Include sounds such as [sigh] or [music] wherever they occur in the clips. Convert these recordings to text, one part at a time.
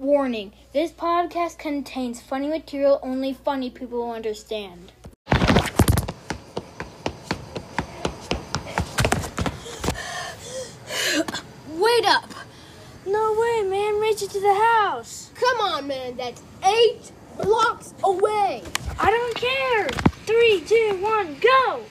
Warning this podcast contains funny material only funny people will understand. Wait up! No way, man. Race it to the house. Come on, man. That's eight blocks away. I don't care. Three, two, one, go.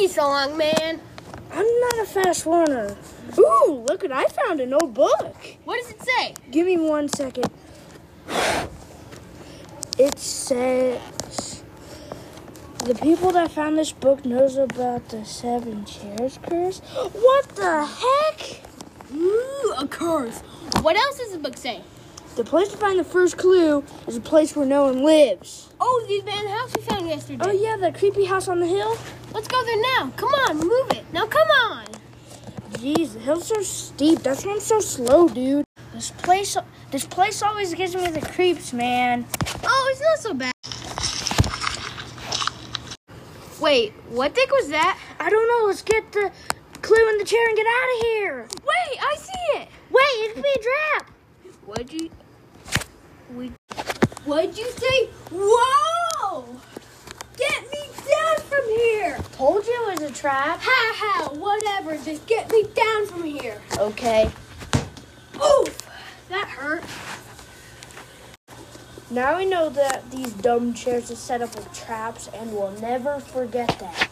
What took you so long, man? I'm not a fast runner. Ooh, look what I found an old book. What does it say? Give me one second. It says the people that found this book knows about the seven chairs curse. What the heck? Ooh, a curse. What else does the book say? The place to find the first clue is a place where no one lives. Oh, the abandoned house we found yesterday. Oh yeah, that creepy house on the hill. Let's go there now. Come on, move it. Now, come on. Jeez, the hill's so steep. That's why I'm so slow, dude. This place, this place always gives me the creeps, man. Oh, it's not so bad. Wait, what dick was that? I don't know. Let's get the clue in the chair and get out of here. Wait, I see it. Wait, it could be a trap. What'd you? We. What'd you say? Whoa! Get me down from here! Told you it was a trap. Ha ha! Whatever. Just get me down from here. Okay. Oof! That hurt. Now we know that these dumb chairs are set up with traps, and we'll never forget that.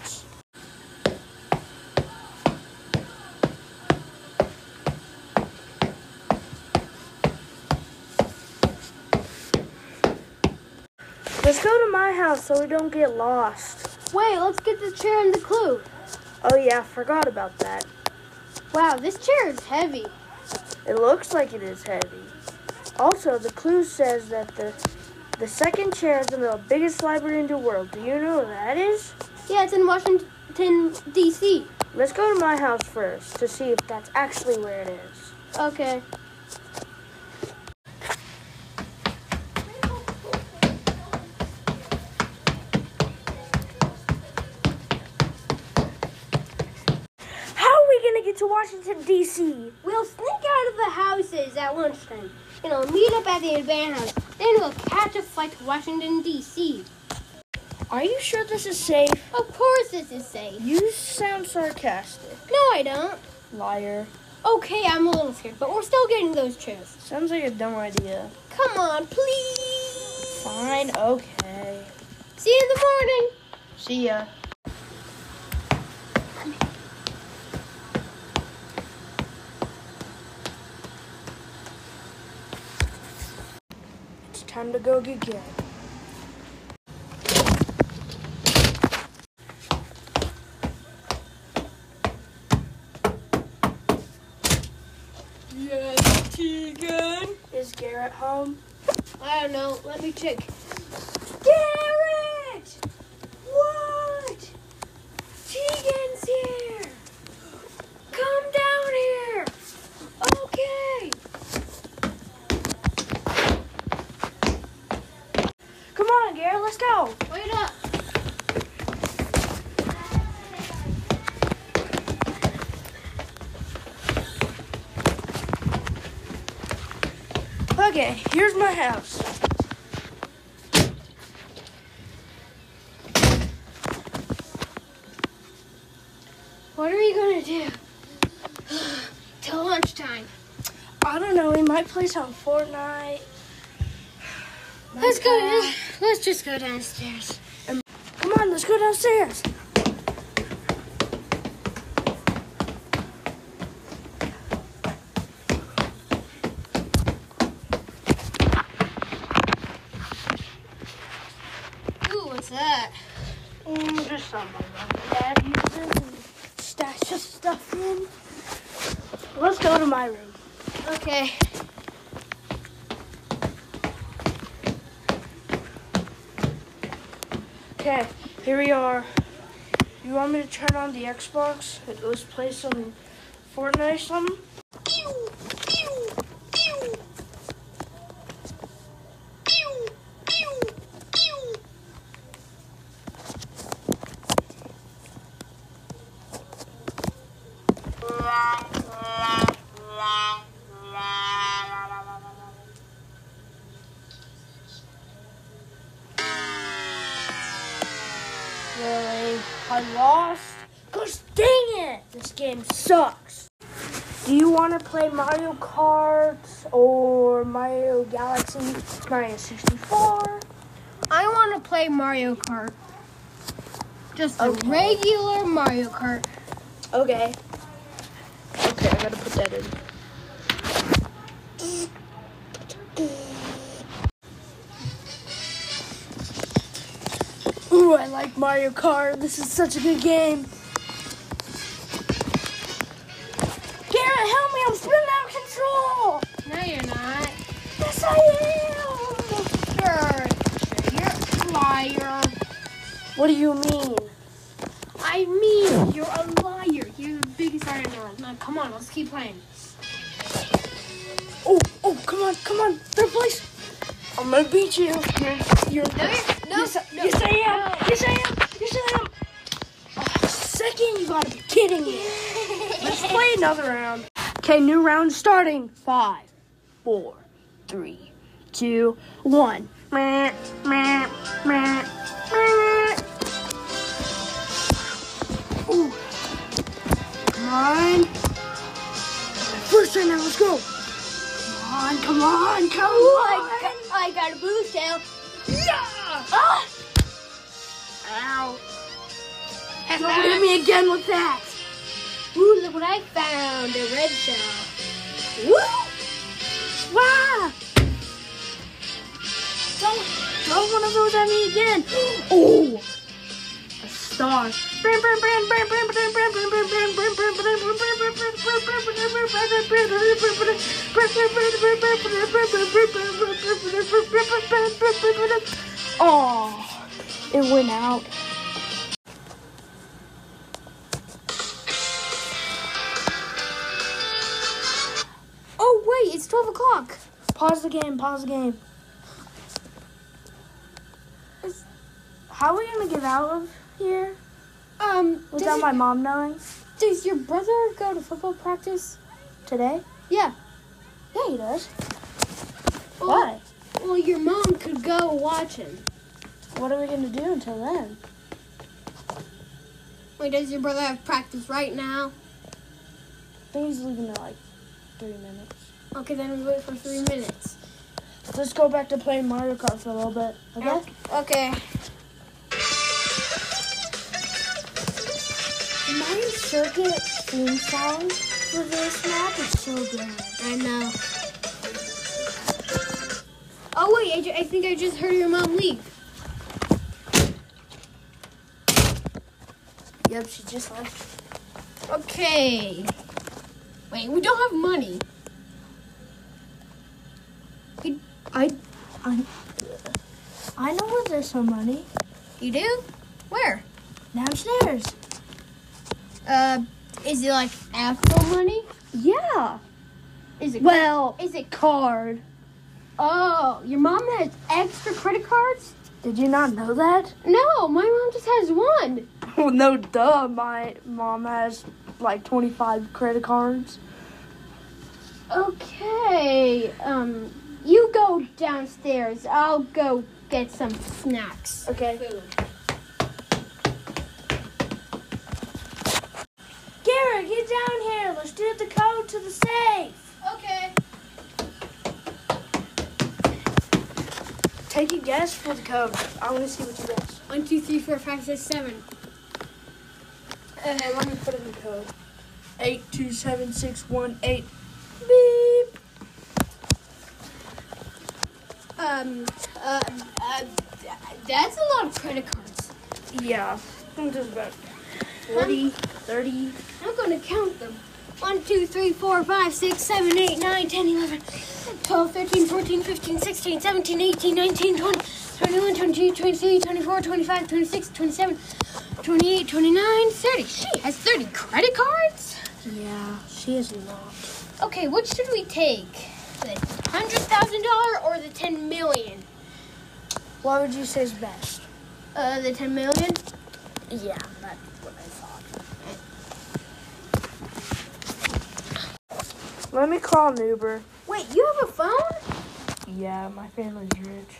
My house so we don't get lost. Wait, let's get the chair and the clue. Oh yeah, forgot about that. Wow, this chair is heavy. It looks like it is heavy. Also, the clue says that the the second chair is in the biggest library in the world. Do you know where that is? Yeah, it's in Washington, D.C. Let's go to my house first to see if that's actually where it is. Okay. Washington D.C.? We'll sneak out of the houses at lunchtime. You know, meet up at the abandoned house. Then we'll catch a flight to Washington, D.C. Are you sure this is safe? Of course this is safe. You sound sarcastic. No, I don't. Liar. Okay, I'm a little scared, but we're still getting those chairs. Sounds like a dumb idea. Come on, please. Fine, okay. See you in the morning. See ya. Time to go get Gary. Yes, Tegan. Is Garrett home? I don't know. Let me check. Garrett, let's go. Wait up. Okay, here's my house. What are we gonna do? [sighs] Till lunchtime. I don't know, we might play some Fortnite. Let's go. Let's just go downstairs. Come on, let's go downstairs. Ooh, what's that? Mm, just some of my dad uses and stash of stuff in. Let's go to my room. Okay. Okay, here we are. You want me to turn on the Xbox? Let's play some Fortnite or something? Really? I lost? Gosh dang it! This game sucks. Do you want to play Mario Kart or Mario Galaxy, Mario 64? I want to play Mario Kart. Just a Okay. regular Mario Kart. Okay. Okay, I gotta put that in. Like Mario Kart. This is such a good game. Garrett, help me! I'm spinning out of control! No, you're not. Yes, I am! Sure, you're a liar. What do you mean? I mean, you're a liar. You're the biggest liar in the world. Now, come on, let's keep playing. Oh, oh, come on, come on, third place. I'm gonna beat you. You're, you're, No, you're, no, yes, I- no, yes, I am. no. Yes, I am. Yes, I am. Oh, second, you gotta be kidding me. Let's play another round. Okay, new round starting. Five, four, three, two, one. Meh, meh, meh, meh. Ooh. Come on. First time now, let's go. Come on, come on, come on. I got, I got a boost now. Yeah! Ah! Ow. Don't hit me again with that. Ooh, look what I found. A red shell. Woo! Wow! Don't throw one of those at me again. Oh! A star. Oh, it went out. Oh, wait, it's 12 o'clock. Pause the game, pause the game. How are we gonna get out of here Um, without my mom knowing? does your brother go to football practice? Today? Yeah. Yeah, he does. Why? Well, your mom could go watch him. What are we gonna do until then? Wait, does your brother have practice right now? I think he's leaving in like three minutes. Okay, then we wait for three minutes. Let's go back to playing Mario Kart for a little bit. Okay? Okay. Mario Circuit theme song for this map is so good. I know. Oh wait, I, ju- I think I just heard your mom leave. Yep, she just left. Okay. Wait, we don't have money. I, I, I know where there's some money. You do? Where? Downstairs. Uh, is it like actual money? Yeah. Is it? Well, Is it? card. Oh, your mom has extra credit cards? Did you not know that? No, my mom just has one. [laughs] Well, no, duh. My mom has like 25 credit cards. Okay. Um, you go downstairs. I'll go get some snacks. Okay. Food. Garrett, get down here. Let's do the code to the safe. Okay. Take a guess for the code. I want to see what you guess. One, two, three, four, five, six, seven. And let me put in the code. Eight two seven six one eight. Beep. Um, uh, uh, that's a lot of credit cards. Yeah. I think there's about 40, 30. I'm going to count them. 1, 2, 3, 4, 5, 6, 7, 8, 9, 10, 11, 12, 13, 14, 15, 16, 17, 18, 19, 20, 21, 22, 23, 24, 25, 26, 27, 28, 29, 30. She has 30 credit cards? Yeah, she is not. Okay, which should we take? The $100,000 or the $10 million? What would you say is best? Uh, the 10 million? Yeah, that's what I thought. Let me call an Uber. Wait, you have a phone? Yeah, my family's rich.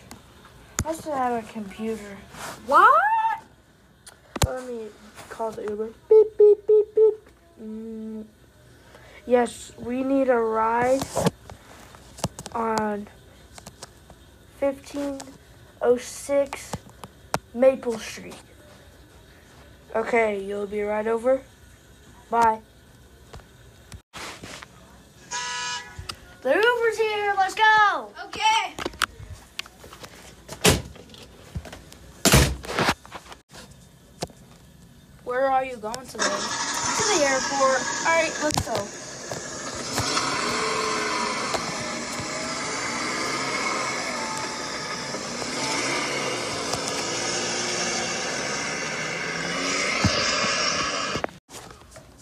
I still have a computer. What? Let me call the Uber. Beep, beep, beep, beep. Mm. Yes, we need a ride on 1506 Maple Street. Okay, you'll be right over. Bye. Uber's here. Let's go. Okay. Where are you going today? To the airport. All right, let's go.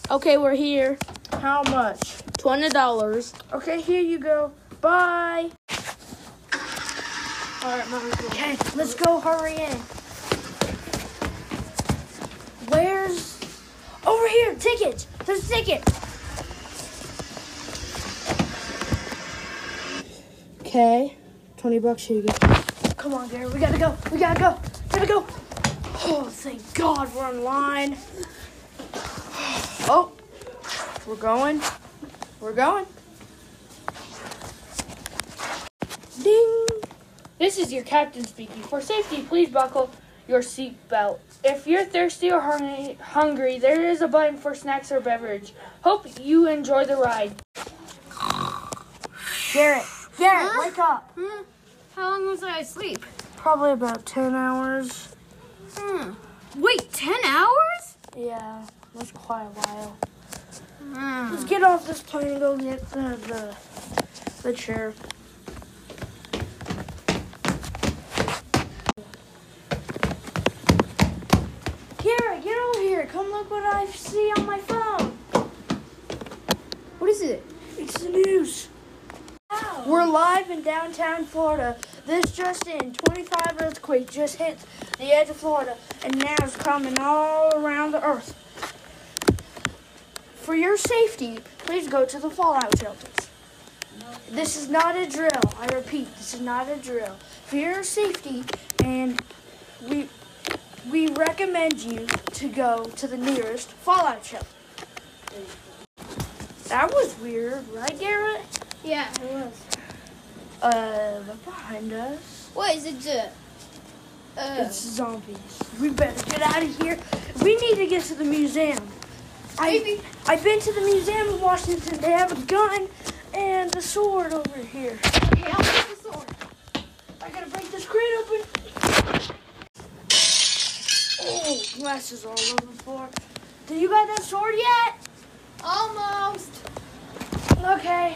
Okay, we're here. How much? Twenty dollars. Okay, here you go. Bye. All right, Mom. Okay, let's go. Hurry in. Where's over here? Tickets. There's tickets. Okay, twenty bucks. Here you go. Come on, Gary. We gotta go. We gotta go. Gotta go. Oh, thank God we're on line. Oh, we're going. We're going. Ding. This is your captain speaking. For safety, please buckle your seatbelt. If you're thirsty or hungry, hungry, there is a button for snacks or beverage. Hope you enjoy the ride. Garrett, Garrett, Huh? wake up. Hmm. How long was I asleep? Probably about 10 hours. Hmm. Wait, ten hours? Yeah, it was quite a while. Get off this plane and go get the, the, the chair. Kara, get over here. Come look what I see on my phone. What is it? It's the news. We're live in downtown Florida. This just in, 25 earthquake just hit the edge of Florida and now it's coming all around the earth. For your safety, please go to the fallout shelters. This is not a drill. I repeat, this is not a drill. For your safety, and we we recommend you to go to the nearest fallout shelter. That was weird, right, Garrett? Yeah, it was. Uh, look behind us. What is it? Uh, uh, It's zombies. We better get out of here. We need to get to the museum. I. I've been to the museum in Washington. They have a gun and a sword over here. okay, I'll take the sword. I gotta break this crate open. Oh, glasses all over the floor. Do you got that sword yet? Almost. Okay.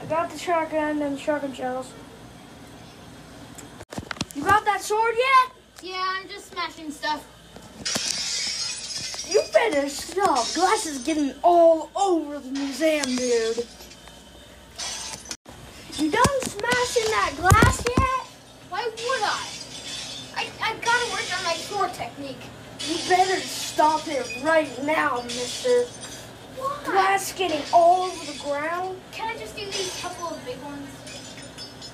I got the shotgun and the shotgun shells. You got that sword yet? Yeah, I'm just smashing stuff. You better stop. Glass is getting all over the museum, dude. You done smashing that glass yet? Why would I? I, I gotta work on my sword technique. You better stop it right now, mister. Why? Glass getting all over the ground? Can I just do these couple of big ones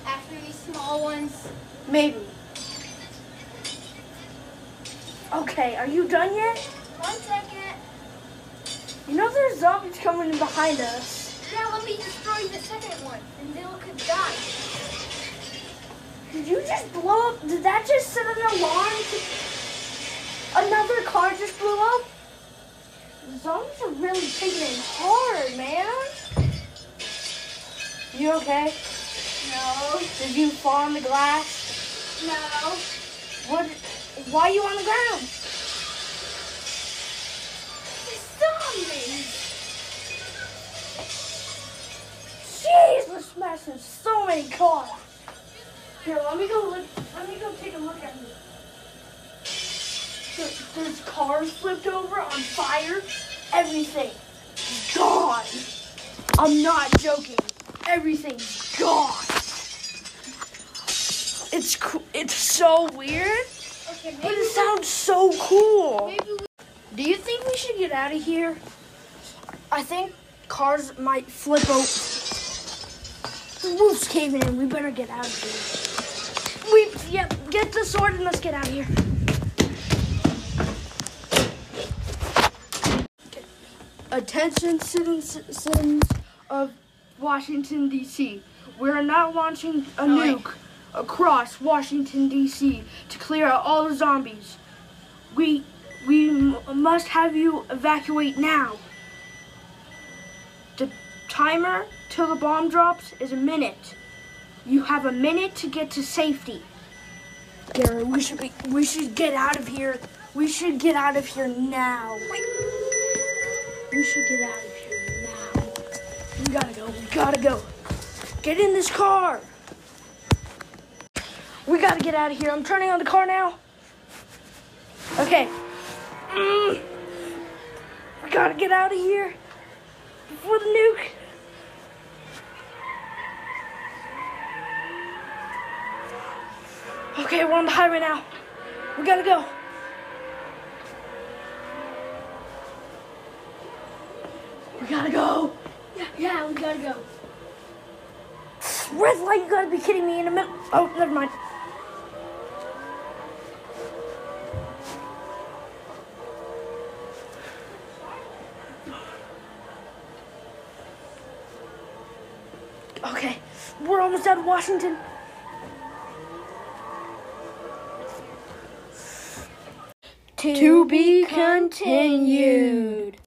after these small ones? Maybe. Okay, are you done yet? One second. You know there's zombies coming in behind us. Now let me destroy the second one, and Bill could die. Did you just blow up? Did that just set an alarm? Another car just blew up? The zombies are really taking it hard, man. You okay? No, Did you fall on the glass? no. What? Why are you on the ground? Jeez, we're smashing so many cars. Here, let me go look. Let me go take a look at. There- There's cars flipped over on fire. Everything gone. I'm not joking. Everything's gone. It's cool. It's so weird, Okay, but it sounds so cool. maybe Do you think we should get out of here? I think cars might flip over. The roof's caving in. We better get out of here. We, yep, get the sword and let's get out of here. Attention citizens of Washington, D.C. We are now launching a oh, nuke across Washington, D.C. to clear out all the zombies. We, we m- must have you evacuate now. The timer till the bomb drops is a minute. You have a minute to get to safety. Gary, we should be, we should get out of here. We should get out of here now. We should get out of here now. We gotta go. We gotta go. Get in this car. We gotta get out of here. I'm turning on the car now. Okay. Mm. We gotta get out of here before the nuke. Okay, we're on the highway now. We gotta go. We gotta go. Yeah, yeah, we gotta go. Red light, you gotta be kidding me in a minute. Oh, never mind. Okay, we're almost out of Washington. To be continued.